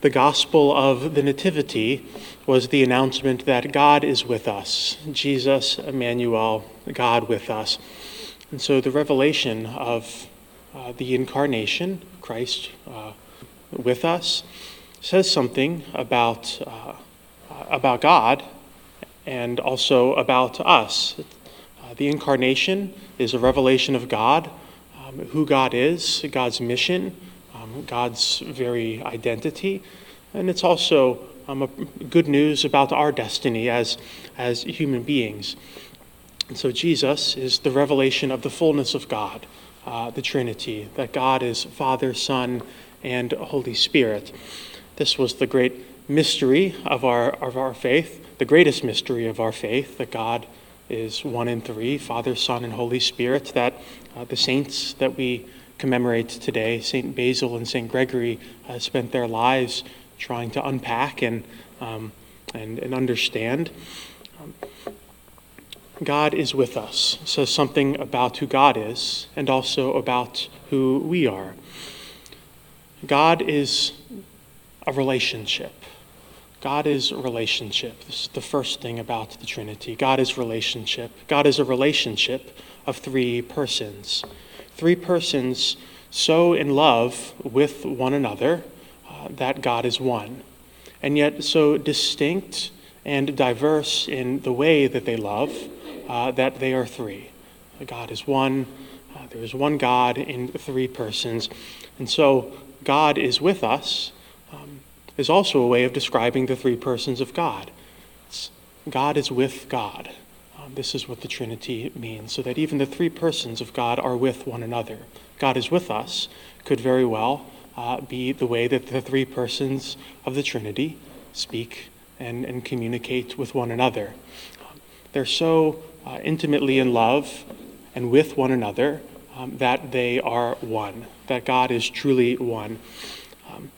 the gospel of the Nativity was the announcement that God is with us, Jesus, Emmanuel, God with us. And so the revelation of uh, the incarnation, Christ uh, with us, says something about, uh, about God and also about us. Uh, the incarnation is a revelation of God, um, who God is, God's mission, um, God's very identity. And it's also um, good news about our destiny as, as human beings. And so Jesus is the revelation of the fullness of God, uh, the Trinity, that God is Father, Son, and Holy Spirit. This was the great mystery of our, of our faith, the greatest mystery of our faith, that God is one in three Father, Son, and Holy Spirit, that uh, the saints that we commemorate today, St. Basil and St. Gregory, uh, spent their lives trying to unpack and, um, and, and understand. Um, God is with us says something about who God is and also about who we are. God is a relationship. God is a relationship. This is the first thing about the Trinity. God is relationship. God is a relationship of three persons. Three persons so in love with one another uh, that God is one, and yet so distinct and diverse in the way that they love uh, that they are three. God is one. Uh, there is one God in three persons. And so God is with us um, is also a way of describing the three persons of God. It's God is with God. This is what the Trinity means, so that even the three persons of God are with one another. God is with us could very well uh, be the way that the three persons of the Trinity speak and, and communicate with one another. They're so uh, intimately in love and with one another um, that they are one, that God is truly one. Um,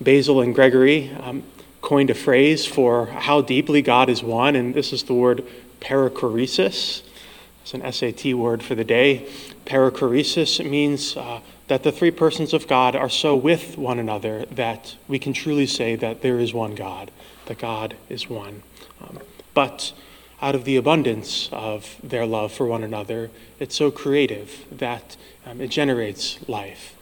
Basil and Gregory um, coined a phrase for how deeply God is one, and this is the word perichoresis. It's an SAT word for the day. Perichoresis means uh, that the three persons of God are so with one another that we can truly say that there is one God, that God is one. Um, but out of the abundance of their love for one another, it's so creative that um, it generates life.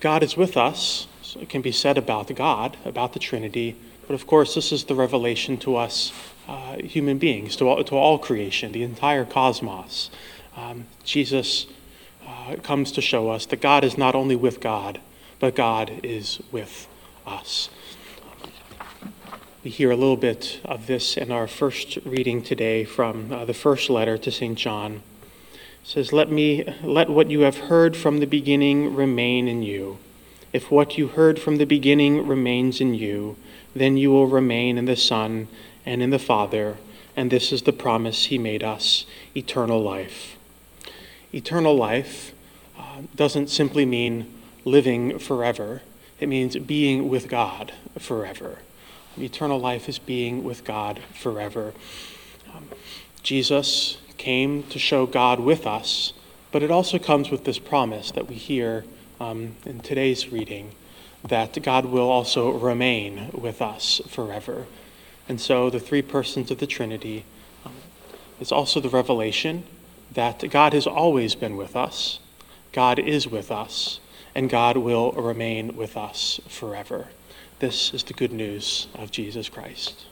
God is with us, so it can be said about God, about the Trinity, but of course, this is the revelation to us uh, human beings, to all, to all creation, the entire cosmos. Um, Jesus uh, comes to show us that God is not only with God, but God is with us. We hear a little bit of this in our first reading today from uh, the first letter to St. John. It says, Let me let what you have heard from the beginning remain in you. If what you heard from the beginning remains in you, then you will remain in the Son and in the Father, and this is the promise he made us eternal life. Eternal life uh, doesn't simply mean living forever, it means being with God forever. Eternal life is being with God forever. Um, Jesus came to show God with us, but it also comes with this promise that we hear um, in today's reading that God will also remain with us forever. And so the three persons of the Trinity um, is also the revelation that God has always been with us, God is with us, and God will remain with us forever. This is the good news of Jesus Christ.